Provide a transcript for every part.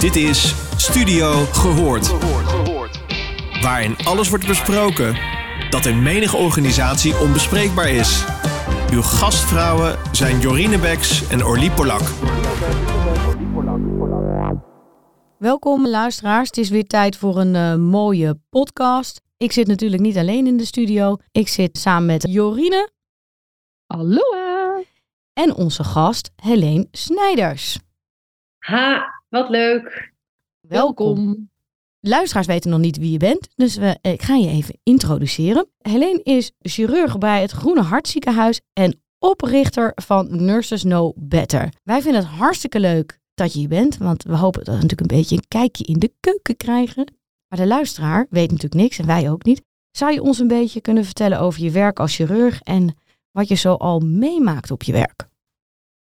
Dit is Studio Gehoord. Waarin alles wordt besproken dat in menige organisatie onbespreekbaar is. Uw gastvrouwen zijn Jorine Beks en Orlie Polak. Welkom luisteraars, het is weer tijd voor een uh, mooie podcast. Ik zit natuurlijk niet alleen in de studio. Ik zit samen met Jorine. Hallo. En onze gast Helene Snijders. Ha, wat leuk. Welkom. Luisteraars weten nog niet wie je bent, dus we, ik ga je even introduceren. Helene is chirurg bij het Groene Hartziekenhuis en oprichter van Nurses Know Better. Wij vinden het hartstikke leuk dat je hier bent, want we hopen dat we natuurlijk een beetje een kijkje in de keuken krijgen. Maar de luisteraar weet natuurlijk niks en wij ook niet. Zou je ons een beetje kunnen vertellen over je werk als chirurg en wat je zo al meemaakt op je werk?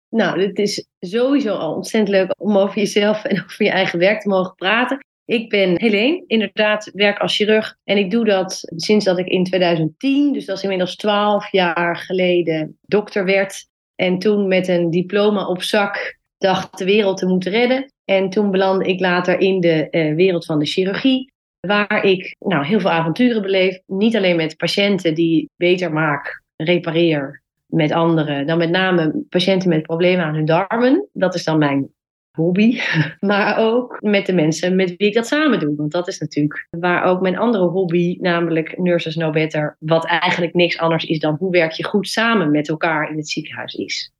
Nou, het is sowieso al ontzettend leuk om over jezelf en over je eigen werk te mogen praten. Ik ben Helene, inderdaad werk als chirurg. En ik doe dat sinds dat ik in 2010, dus dat is inmiddels 12 jaar geleden, dokter werd. En toen met een diploma op zak dacht de wereld te moeten redden. En toen belandde ik later in de uh, wereld van de chirurgie. Waar ik nou, heel veel avonturen beleef. Niet alleen met patiënten die beter maak, repareer met anderen. Dan met name patiënten met problemen aan hun darmen. Dat is dan mijn hobby. Maar ook met de mensen met wie ik dat samen doe. Want dat is natuurlijk waar ook mijn andere hobby, namelijk Nurses Know Better, wat eigenlijk niks anders is dan hoe werk je goed samen met elkaar in het ziekenhuis is.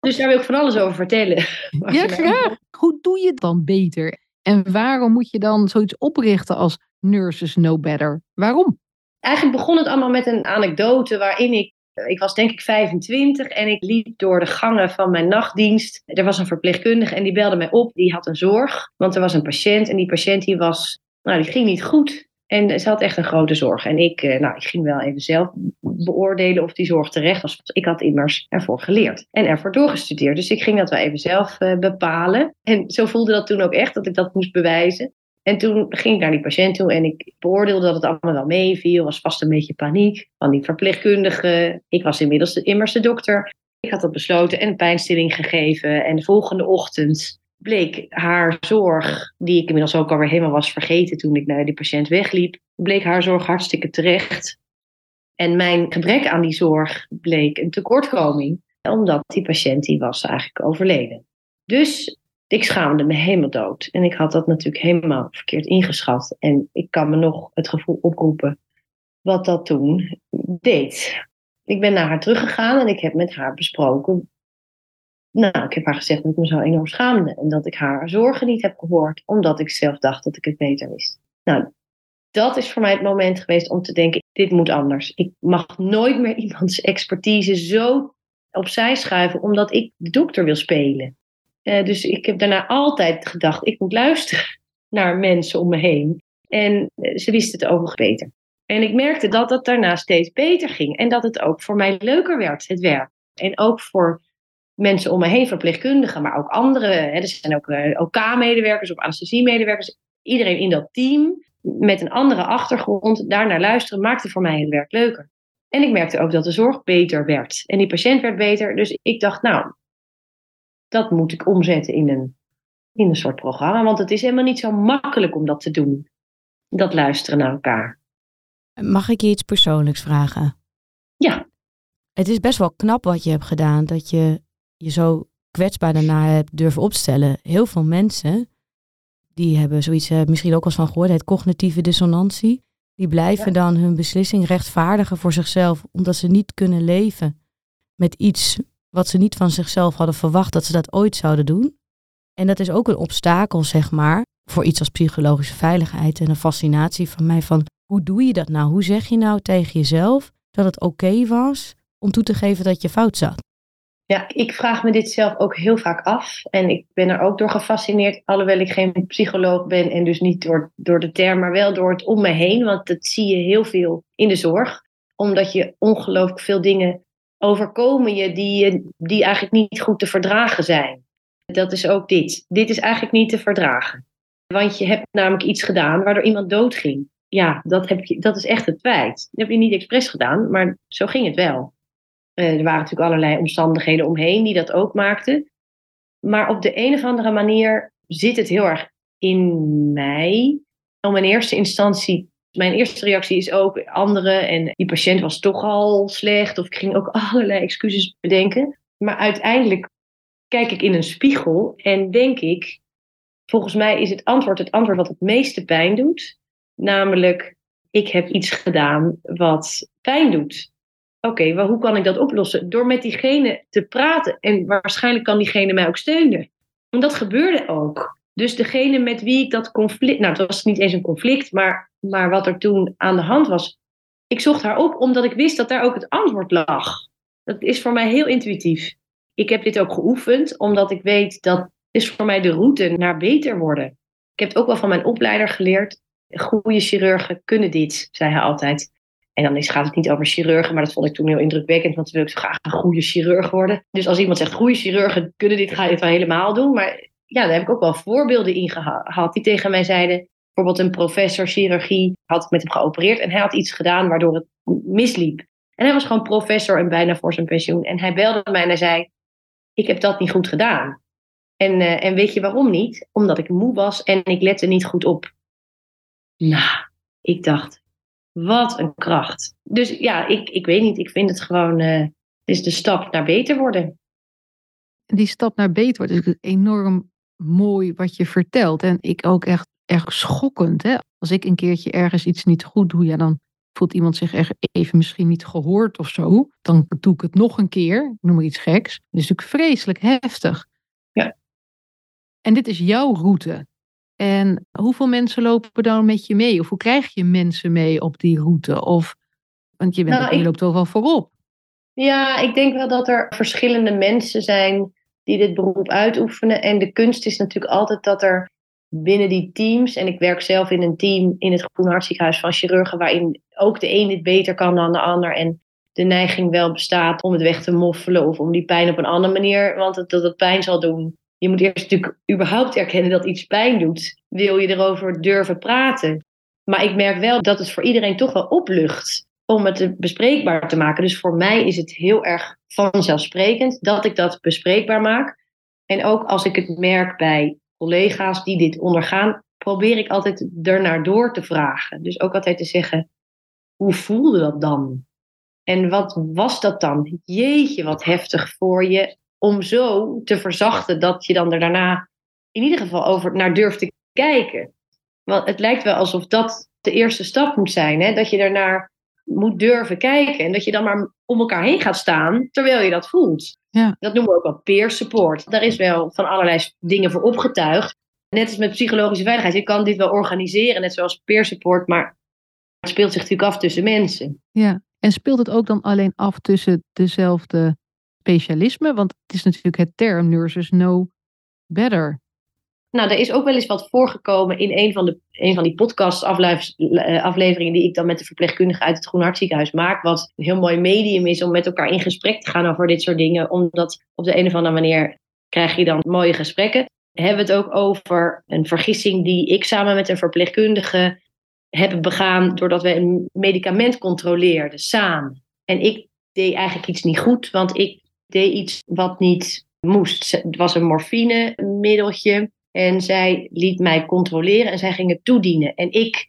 Dus daar wil ik van alles over vertellen. Ja, graag. Hoe doe je het dan beter? En waarom moet je dan zoiets oprichten als Nurses Know Better? Waarom? Eigenlijk begon het allemaal met een anekdote waarin ik ik was denk ik 25 en ik liep door de gangen van mijn nachtdienst. Er was een verpleegkundige en die belde mij op. Die had een zorg, want er was een patiënt en die patiënt die was, nou, die ging niet goed. En ze had echt een grote zorg. En ik, eh, nou, ik ging wel even zelf beoordelen of die zorg terecht was. Ik had immers ervoor geleerd en ervoor doorgestudeerd. Dus ik ging dat wel even zelf eh, bepalen. En zo voelde dat toen ook echt, dat ik dat moest bewijzen. En toen ging ik naar die patiënt toe en ik beoordeelde dat het allemaal wel meeviel. was vast een beetje paniek van die verpleegkundige. Ik was inmiddels de, immers de dokter. Ik had dat besloten en een pijnstilling gegeven. En de volgende ochtend bleek haar zorg, die ik inmiddels ook alweer helemaal was vergeten toen ik naar die patiënt wegliep, bleek haar zorg hartstikke terecht. En mijn gebrek aan die zorg bleek een tekortkoming, omdat die patiënt die was eigenlijk overleden. Dus ik schaamde me helemaal dood. En ik had dat natuurlijk helemaal verkeerd ingeschat. En ik kan me nog het gevoel oproepen wat dat toen deed. Ik ben naar haar teruggegaan en ik heb met haar besproken. Nou, ik heb haar gezegd dat ik me zo enorm schaamde. En dat ik haar zorgen niet heb gehoord, omdat ik zelf dacht dat ik het beter wist. Nou, dat is voor mij het moment geweest om te denken: dit moet anders. Ik mag nooit meer iemands expertise zo opzij schuiven, omdat ik de dokter wil spelen. Uh, dus ik heb daarna altijd gedacht, ik moet luisteren naar mensen om me heen. En uh, ze wisten het overigens beter. En ik merkte dat het daarna steeds beter ging. En dat het ook voor mij leuker werd, het werk. En ook voor mensen om me heen, verpleegkundigen, maar ook andere. Hè, er zijn ook eh, OK-medewerkers of anesthesie-medewerkers. Iedereen in dat team met een andere achtergrond daarnaar luisteren maakte voor mij het werk leuker. En ik merkte ook dat de zorg beter werd. En die patiënt werd beter. Dus ik dacht, nou, dat moet ik omzetten in een, in een soort programma. Want het is helemaal niet zo makkelijk om dat te doen. Dat luisteren naar elkaar. Mag ik je iets persoonlijks vragen? Ja. Het is best wel knap wat je hebt gedaan, dat je je zo kwetsbaar daarna hebt durven opstellen. Heel veel mensen, die hebben zoiets uh, misschien ook wel van gehoord, het cognitieve dissonantie. Die blijven dan hun beslissing rechtvaardigen voor zichzelf, omdat ze niet kunnen leven met iets wat ze niet van zichzelf hadden verwacht dat ze dat ooit zouden doen. En dat is ook een obstakel, zeg maar, voor iets als psychologische veiligheid en een fascinatie van mij van hoe doe je dat nou? Hoe zeg je nou tegen jezelf dat het oké was om toe te geven dat je fout zat? Ja, ik vraag me dit zelf ook heel vaak af. En ik ben er ook door gefascineerd, alhoewel ik geen psycholoog ben en dus niet door, door de term, maar wel door het om me heen. Want dat zie je heel veel in de zorg. Omdat je ongelooflijk veel dingen overkomen je die, die eigenlijk niet goed te verdragen zijn. Dat is ook dit. Dit is eigenlijk niet te verdragen. Want je hebt namelijk iets gedaan waardoor iemand doodging. Ja, dat, heb je, dat is echt het feit. Dat heb je niet expres gedaan, maar zo ging het wel. Uh, er waren natuurlijk allerlei omstandigheden omheen die dat ook maakten. Maar op de een of andere manier zit het heel erg in mei. Om in eerste instantie, mijn eerste reactie is ook anderen. En die patiënt was toch al slecht. Of ik ging ook allerlei excuses bedenken. Maar uiteindelijk kijk ik in een spiegel en denk ik, volgens mij is het antwoord het antwoord wat het meeste pijn doet. Namelijk, ik heb iets gedaan wat pijn doet. Oké, okay, hoe kan ik dat oplossen? Door met diegene te praten. En waarschijnlijk kan diegene mij ook steunen. Want dat gebeurde ook. Dus degene met wie ik dat conflict. Nou, het was niet eens een conflict, maar, maar wat er toen aan de hand was. Ik zocht haar op omdat ik wist dat daar ook het antwoord lag. Dat is voor mij heel intuïtief. Ik heb dit ook geoefend, omdat ik weet dat is voor mij de route naar beter worden. Ik heb het ook wel van mijn opleider geleerd. Goede chirurgen kunnen dit, zei hij altijd. En dan gaat het niet over chirurgen, maar dat vond ik toen heel indrukwekkend, want toen wil ik zo graag een goede chirurg worden. Dus als iemand zegt, goede chirurgen kunnen dit, ga je het wel helemaal doen. Maar ja, daar heb ik ook wel voorbeelden in gehad die tegen mij zeiden, bijvoorbeeld een professor chirurgie had met hem geopereerd en hij had iets gedaan waardoor het misliep. En hij was gewoon professor en bijna voor zijn pensioen. En hij belde mij en hij zei, ik heb dat niet goed gedaan. En, uh, en weet je waarom niet? Omdat ik moe was en ik lette niet goed op. Nou, ik dacht, wat een kracht. Dus ja, ik, ik weet niet. Ik vind het gewoon, uh, het is de stap naar beter worden. Die stap naar beter worden is enorm mooi wat je vertelt. En ik ook echt erg schokkend. Hè? Als ik een keertje ergens iets niet goed doe, ja, dan voelt iemand zich echt even misschien niet gehoord of zo. Dan doe ik het nog een keer, noem maar iets geks. Dat is natuurlijk vreselijk heftig. Ja. En dit is jouw route. En hoeveel mensen lopen dan met je mee? Of hoe krijg je mensen mee op die route? Of, want je, bent Nou, ook, je ik- loopt ook wel voorop. Ja, ik denk wel dat er verschillende mensen zijn die dit beroep uitoefenen. En de kunst is natuurlijk altijd dat er binnen die teams, en ik werk zelf in een team in het Groene Hartziekenhuis van chirurgen, waarin ook de een dit beter kan dan de ander. En de neiging wel bestaat om het weg te moffelen of om die pijn op een andere manier, want het, dat het pijn zal doen. Je moet eerst natuurlijk überhaupt erkennen dat iets pijn doet. Wil je erover durven praten? Maar ik merk wel dat het voor iedereen toch wel oplucht om het bespreekbaar te maken. Dus voor mij is het heel erg vanzelfsprekend dat ik dat bespreekbaar maak. En ook als ik het merk bij collega's die dit ondergaan, probeer ik altijd ernaar door te vragen. Dus ook altijd te zeggen, hoe voelde dat dan? En wat was dat dan? Jeetje, wat heftig voor je. Om zo te verzachten dat je dan er daarna in ieder geval over naar durft te kijken. Want het lijkt wel alsof dat de eerste stap moet zijn. Hè? Dat je ernaar moet durven kijken. En dat je dan maar om elkaar heen gaat staan terwijl je dat voelt. Ja. Dat noemen we ook wel peer support. Daar is wel van allerlei dingen voor opgetuigd. Net als met psychologische veiligheid. Je kan dit wel organiseren, net zoals peer support. Maar het speelt zich natuurlijk af tussen mensen. Ja. En speelt het ook dan alleen af tussen dezelfde specialismen? Want het is natuurlijk het term nurses know better. Nou, er is ook wel eens wat voorgekomen in een van, de, een van die podcast-afleveringen die ik dan met de verpleegkundige uit het Groen Hartziekenhuis maak. Wat een heel mooi medium is om met elkaar in gesprek te gaan over dit soort dingen. Omdat op de een of andere manier krijg je dan mooie gesprekken. Hebben we het ook over een vergissing die ik samen met een verpleegkundige heb begaan. Doordat we een medicament controleerden samen. En ik deed eigenlijk iets niet goed, want ik deed iets wat niet moest. Het was een morfine middeltje. En zij liet mij controleren en zij ging het toedienen. En ik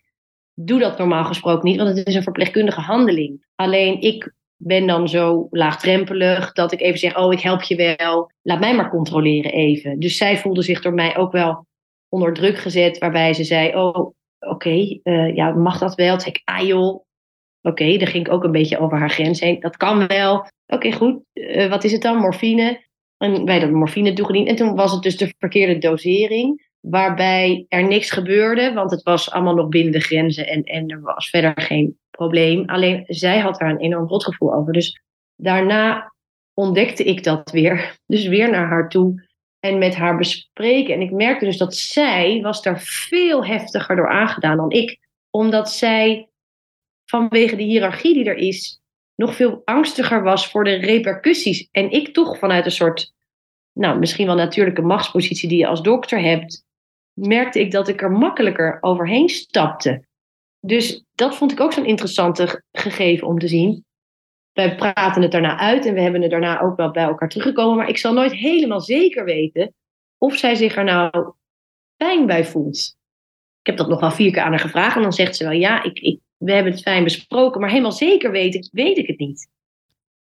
doe dat normaal gesproken niet, want het is een verpleegkundige handeling. Alleen ik ben dan zo laagdrempelig dat ik even zeg: Oh, ik help je wel. Laat mij maar controleren even. Dus zij voelde zich door mij ook wel onder druk gezet, waarbij ze zei: Oh, oké, uh, ja, mag dat wel? Toen zei ik: Ah, joh. Oké, okay, daar ging ik ook een beetje over haar grens heen. Dat kan wel. Oké, goed. Uh, wat is het dan? Morfine. En wij dat morfine toegediend. En toen was het dus de verkeerde dosering. Waarbij er niks gebeurde. Want het was allemaal nog binnen de grenzen. En, en er was verder geen probleem. Alleen zij had daar een enorm rotgevoel over. Dus daarna ontdekte ik dat weer. Dus weer naar haar toe. En met haar bespreken. En ik merkte dus dat zij was daar veel heftiger door aangedaan dan ik. Omdat zij vanwege de hiërarchie die er is nog veel angstiger was voor de repercussies. En ik toch vanuit een soort, nou, misschien wel natuurlijke machtspositie die je als dokter hebt, merkte ik dat ik er makkelijker overheen stapte. Dus dat vond ik ook zo'n interessante gegeven om te zien. Wij praten het daarna uit en we hebben het daarna ook wel bij elkaar teruggekomen. Maar ik zal nooit helemaal zeker weten of zij zich er nou pijn bij voelt. Ik heb dat nog wel vier keer aan haar gevraagd en dan zegt ze wel ja, ik, ik, we hebben het fijn besproken, maar helemaal zeker weet ik, weet ik het niet.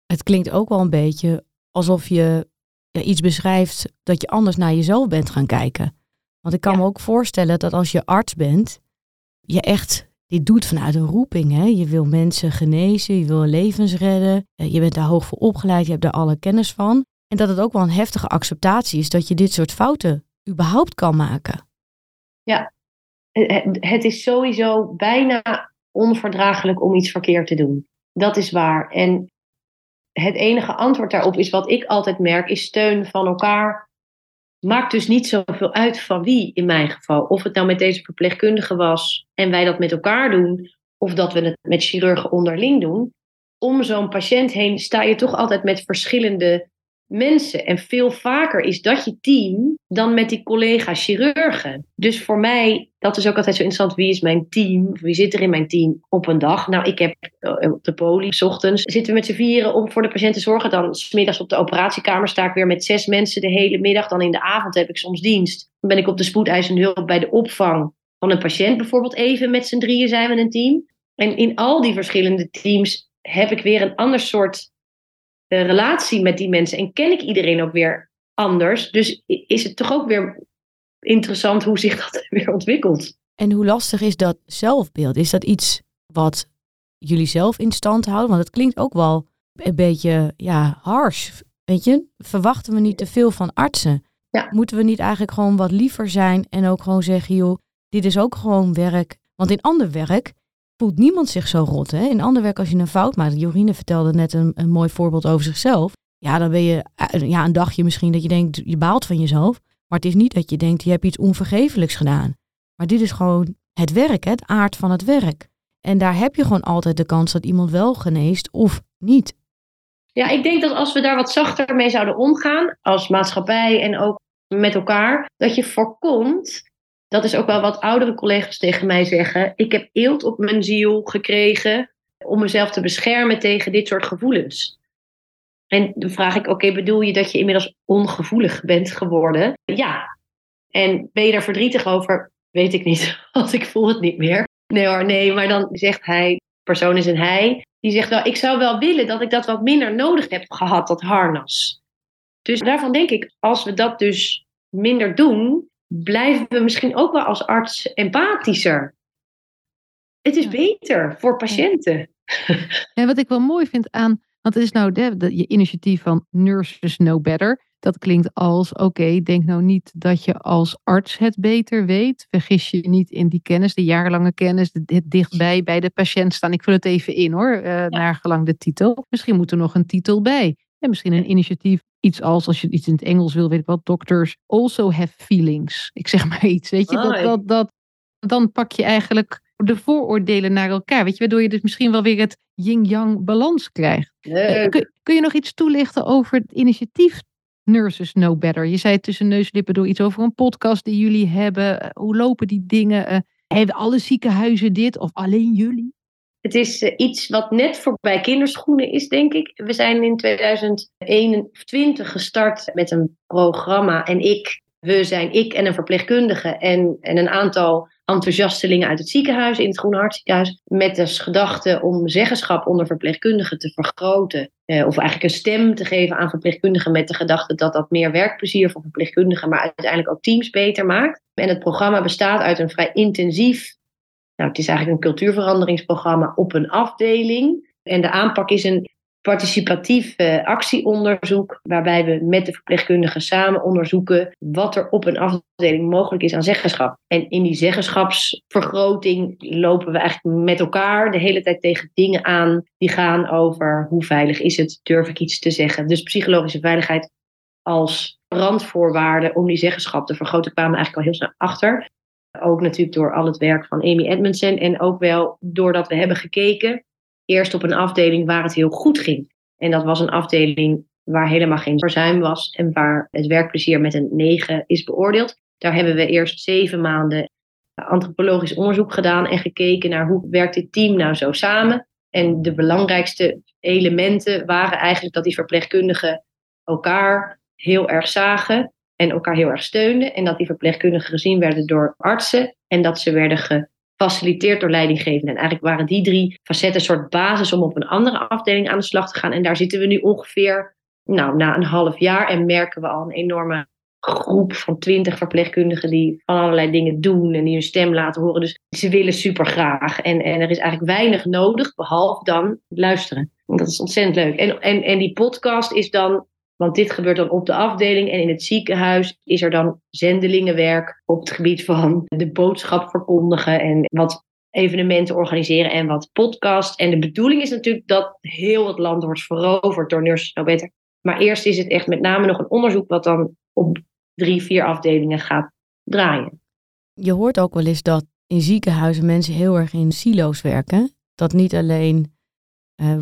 Het klinkt ook wel een beetje alsof je ja, iets beschrijft dat je anders naar jezelf bent gaan kijken. Want ik kan me ook voorstellen dat als je arts bent, je echt dit doet vanuit een roeping. Hè? Je wil mensen genezen, je wil levens redden, je bent daar hoog voor opgeleid, je hebt daar alle kennis van. En dat het ook wel een heftige acceptatie is dat je dit soort fouten überhaupt kan maken. Ja, het is sowieso bijna onverdraaglijk om iets verkeerd te doen. Dat is waar. En het enige antwoord daarop is wat ik altijd merk, is steun van elkaar. Maakt dus niet zoveel uit van wie in mijn geval. Of het nou met deze verpleegkundige was en wij dat met elkaar doen, of dat we het met chirurgen onderling doen. Om zo'n patiënt heen sta je toch altijd met verschillende mensen. En veel vaker is dat je team dan met die collega-chirurgen. Dus voor mij, dat is ook altijd zo interessant. Wie is mijn team? Wie zit er in mijn team op een dag? Nou, ik heb eh, op de poli, s ochtends zitten we met z'n vieren om voor de patiënt te zorgen. Dan smiddags op de operatiekamer sta ik weer met zes mensen de hele middag. Dan in de avond heb ik soms dienst. Dan ben ik op de spoedeisende hulp bij de opvang van een patiënt bijvoorbeeld even. Met z'n drieën zijn we een team. En in al die verschillende teams heb ik weer een ander soort relatie met die mensen en ken ik iedereen ook weer anders. Dus is het toch ook weer interessant hoe zich dat weer ontwikkelt. En hoe lastig is dat zelfbeeld? Is dat iets wat jullie zelf in stand houden? Want het klinkt ook wel een beetje ja, harsh. Weet je, verwachten we niet te veel van artsen? Ja. Moeten we niet eigenlijk gewoon wat liever zijn en ook gewoon zeggen, joh, dit is ook gewoon werk. Want in ander werk voelt niemand zich zo rot. Hè? In ander werk, als je een fout maakt, Jorine vertelde net een, mooi voorbeeld over zichzelf. Ja, dan ben je eh, ja, een dagje misschien dat je denkt, je baalt van jezelf. Maar het is niet dat je denkt, je hebt iets onvergevelijks gedaan. Maar dit is gewoon het werk, het aard van het werk. En daar heb je gewoon altijd de kans dat iemand wel geneest of niet. Ja, ik denk dat als we daar wat zachter mee zouden omgaan, als maatschappij en ook met elkaar, dat je voorkomt dat is ook wel wat oudere collega's tegen mij zeggen. Ik heb eelt op mijn ziel gekregen om mezelf te beschermen tegen dit soort gevoelens. En dan vraag ik, oké, bedoel je dat je inmiddels ongevoelig bent geworden? Ja. En ben je daar verdrietig over? Weet ik niet, want ik voel het niet meer. Nee hoor, nee, maar dan zegt hij, persoon is een hij, die zegt wel, ik zou wel willen dat ik dat wat minder nodig heb gehad, dat harnas. Dus daarvan denk ik, als we dat dus minder doen, blijven we misschien ook wel als arts empathischer. Het is beter voor patiënten. En wat ik wel mooi vind aan, want het is nou de, de, je initiatief van Nurses Know Better. Dat klinkt als, oké, denk nou niet dat je als arts het beter weet. Vergis je niet in die kennis, de jarenlange kennis, het dichtbij bij de patiënt staan. Ik vul het even in hoor, uh, naar gelang de titel. Misschien moet er nog een titel bij. En misschien een initiatief, iets als, als je iets in het Engels wil, weet ik wat, doctors also have feelings. Ik zeg maar iets, weet je, dat, dat, dat, dan pak je eigenlijk de vooroordelen naar elkaar, weet je, waardoor je dus misschien wel weer het yin-yang balans krijgt. Kun, kun, je nog iets toelichten over het initiatief Nurses Know Better? Je zei tussen neuslippen door iets over een podcast die jullie hebben. Hoe lopen die dingen? Uh, hebben alle ziekenhuizen dit of alleen jullie? Het is uh, iets wat net voorbij kinderschoenen is, denk ik. We zijn in 2021 gestart met een programma. En ik, we zijn ik en een verpleegkundige en, en een aantal enthousiastelingen uit het ziekenhuis, in het Groene Hartziekenhuis. Met de gedachte om zeggenschap onder verpleegkundigen te vergroten. Eh, of eigenlijk een stem te geven aan verpleegkundigen met de gedachte dat dat meer werkplezier voor verpleegkundigen, maar uiteindelijk ook teams beter maakt. En het programma bestaat uit een vrij intensief nou, het is eigenlijk een cultuurveranderingsprogramma op een afdeling. En de aanpak is een participatief uh, actieonderzoek, waarbij we met de verpleegkundigen samen onderzoeken wat er op een afdeling mogelijk is aan zeggenschap. En in die zeggenschapsvergroting lopen we eigenlijk met elkaar de hele tijd tegen dingen aan die gaan over hoe veilig is het, durf ik iets te zeggen. Dus psychologische veiligheid als randvoorwaarde om die zeggenschap te vergroten kwamen we eigenlijk al heel snel achter. Ook natuurlijk door al het werk van Amy Edmondson en ook wel doordat we hebben gekeken eerst op een afdeling waar het heel goed ging. En dat was een afdeling waar helemaal geen verzuim was en waar het werkplezier met een 9 is beoordeeld. Daar hebben we eerst zeven maanden antropologisch onderzoek gedaan en gekeken naar hoe werkt dit team nou zo samen. En de belangrijkste elementen waren eigenlijk dat die verpleegkundigen elkaar heel erg zagen en elkaar heel erg steunden. En dat die verpleegkundigen gezien werden door artsen en dat ze werden gefaciliteerd door leidinggevenden. En eigenlijk waren die drie facetten een soort basis om op een andere afdeling aan de slag te gaan. En daar zitten we nu ongeveer nou, na een half jaar en merken we al een enorme groep van twintig verpleegkundigen die van allerlei dingen doen en die hun stem laten horen. Dus ze willen super graag. En, en er is eigenlijk weinig nodig, behalve dan luisteren. En dat is ontzettend leuk. En, en, en die podcast is dan, want dit gebeurt dan op de afdeling en in het ziekenhuis is er dan zendelingenwerk op het gebied van de boodschap verkondigen en wat evenementen organiseren en wat podcast. En de bedoeling is natuurlijk dat heel het land wordt veroverd door nurses nou beter. Maar eerst is het echt met name nog een onderzoek wat dan op drie, vier afdelingen gaat draaien. Je hoort ook wel eens dat in ziekenhuizen mensen heel erg in silo's werken. Dat niet alleen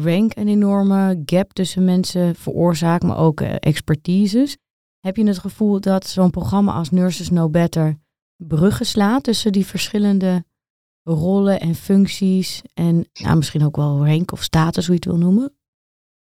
rank een enorme gap tussen mensen veroorzaakt, maar ook uh, expertises. Heb je het gevoel dat zo'n programma als Nurses Know Better bruggen slaat tussen die verschillende rollen en functies en nou, misschien ook wel rank of status, hoe je het wil noemen?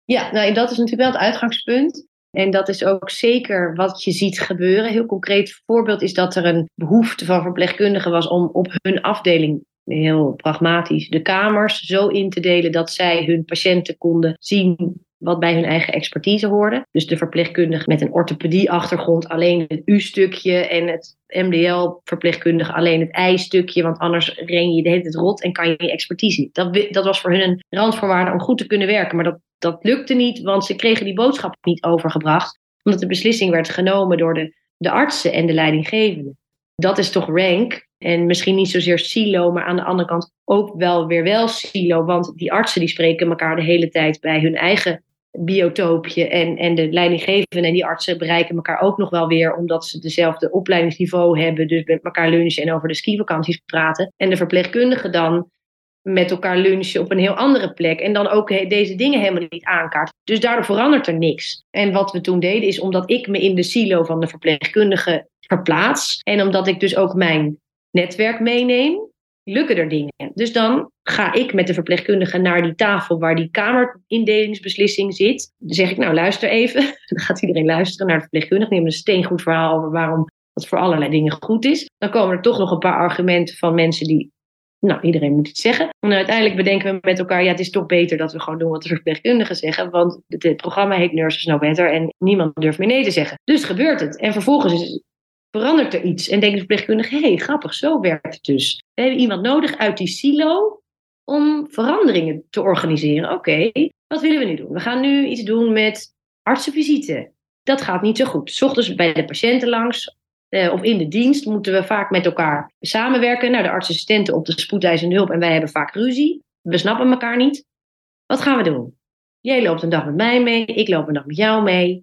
Ja, nou, dat is natuurlijk wel het uitgangspunt. En dat is ook zeker wat je ziet gebeuren. Heel concreet voorbeeld is dat er een behoefte van verpleegkundigen was om op hun afdeling, heel pragmatisch, de kamers zo in te delen dat zij hun patiënten konden zien wat bij hun eigen expertise hoorde. Dus de verpleegkundige met een orthopedie-achtergrond alleen het U-stukje en het MDL-verpleegkundige alleen het I-stukje, want anders ren je de hele tijd rot en kan je je expertise niet. Dat, dat was voor hun een randvoorwaarde om goed te kunnen werken, maar dat, dat lukte niet, want ze kregen die boodschap niet overgebracht, omdat de beslissing werd genomen door de, de artsen en de leidinggevenden. Dat is toch rank en misschien niet zozeer silo, maar aan de andere kant ook wel weer wel silo, want die artsen die spreken elkaar de hele tijd bij hun eigen biotoopje. En, en de leidinggevenden en die artsen bereiken elkaar ook nog wel weer, omdat ze dezelfde opleidingsniveau hebben. Dus met elkaar lunchen en over de skivakanties praten. En de verpleegkundigen dan met elkaar lunchen op een heel andere plek. En dan ook deze dingen helemaal niet aankaart. Dus daardoor verandert er niks. En wat we toen deden is omdat ik me in de silo van de verpleegkundige verplaats. En omdat ik dus ook mijn netwerk meeneem lukken er dingen. Dus dan ga ik met de verpleegkundige naar die tafel waar die kamerindelingsbeslissing zit. Dan zeg ik, nou luister even. Dan gaat iedereen luisteren naar de verpleegkundige. Neem een steengoed verhaal over waarom dat voor allerlei dingen goed is. Dan komen er toch nog een paar argumenten van mensen die nou, iedereen moet iets zeggen. En uiteindelijk bedenken we met elkaar, ja, het is toch beter dat we gewoon doen wat de verpleegkundigen zeggen. Want het, programma heet Nurses Know Better en niemand durft meer nee te zeggen. Dus gebeurt het. En vervolgens verandert er iets. En denkt de verpleegkundige, hé, hey, grappig, zo werkt het dus. We hebben iemand nodig uit die silo om veranderingen te organiseren. Oké, wat willen we nu doen? We gaan nu iets doen met artsenvisite. Dat gaat niet zo goed. S ochtends bij de patiënten langs eh, of in de dienst moeten we vaak met elkaar samenwerken. Nou, de artsassistenten op de spoedeisende hulp en wij hebben vaak ruzie. We snappen elkaar niet. Wat gaan we doen? Jij loopt een dag met mij mee, ik loop een dag met jou mee.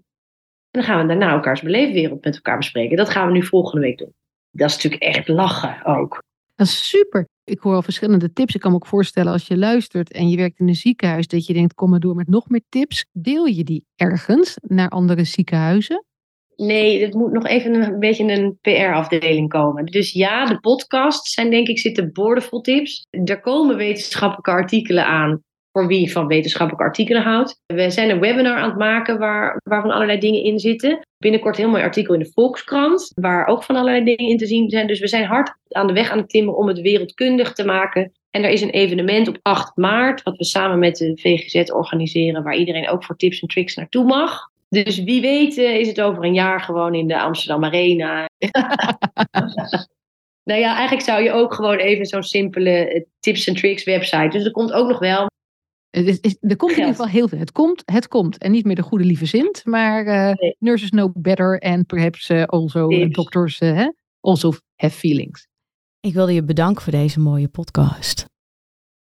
En dan gaan we daarna elkaars beleefwereld met elkaar bespreken. Dat gaan we nu volgende week doen. Dat is natuurlijk echt lachen ook. Dat is super. Ik hoor al verschillende tips. Ik kan me ook voorstellen als je luistert en je werkt in een ziekenhuis, dat je denkt, kom maar door met nog meer tips. Deel je die ergens naar andere ziekenhuizen? Nee, het moet nog even een beetje een PR-afdeling komen. Dus ja, de podcasts zijn denk ik zitten boordevol tips. Er komen wetenschappelijke artikelen aan voor wie van wetenschappelijke artikelen houdt. We zijn een webinar aan het maken waar, waarvan allerlei dingen in zitten. Binnenkort een heel mooi artikel in de Volkskrant, waar ook van allerlei dingen in te zien zijn. Dus we zijn hard aan de weg aan het timmeren om het wereldkundig te maken. En er is een evenement op 8 maart, wat we samen met de VGZ organiseren, waar iedereen ook voor tips en tricks naartoe mag. Dus wie weet eh, is het over een jaar gewoon in de Amsterdam Arena. nou ja, eigenlijk zou je ook gewoon even zo'n simpele eh, tips en tricks website. Dus er komt ook nog wel er komt in ieder geval heel veel. Het komt, het komt. En niet meer de goede lieve zin, maar uh, nurses know better and perhaps uh, also doctors also have feelings. Ik wilde je bedanken voor deze mooie podcast.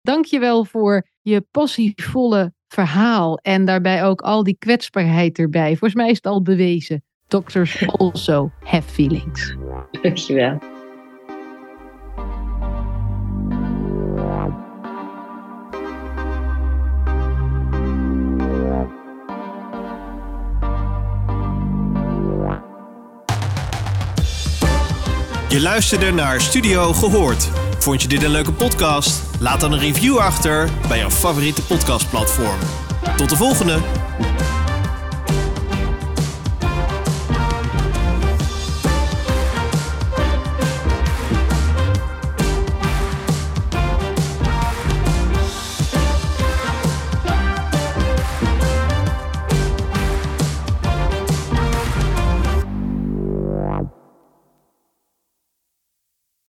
Dank je wel voor je passievolle verhaal en daarbij ook al die kwetsbaarheid erbij. Volgens mij is het al bewezen. Doctors also have feelings. Dankjewel. Je luisterde naar Studio Gehoord. Vond je dit een leuke podcast? Laat dan een review achter bij jouw favoriete podcastplatform. Tot de volgende!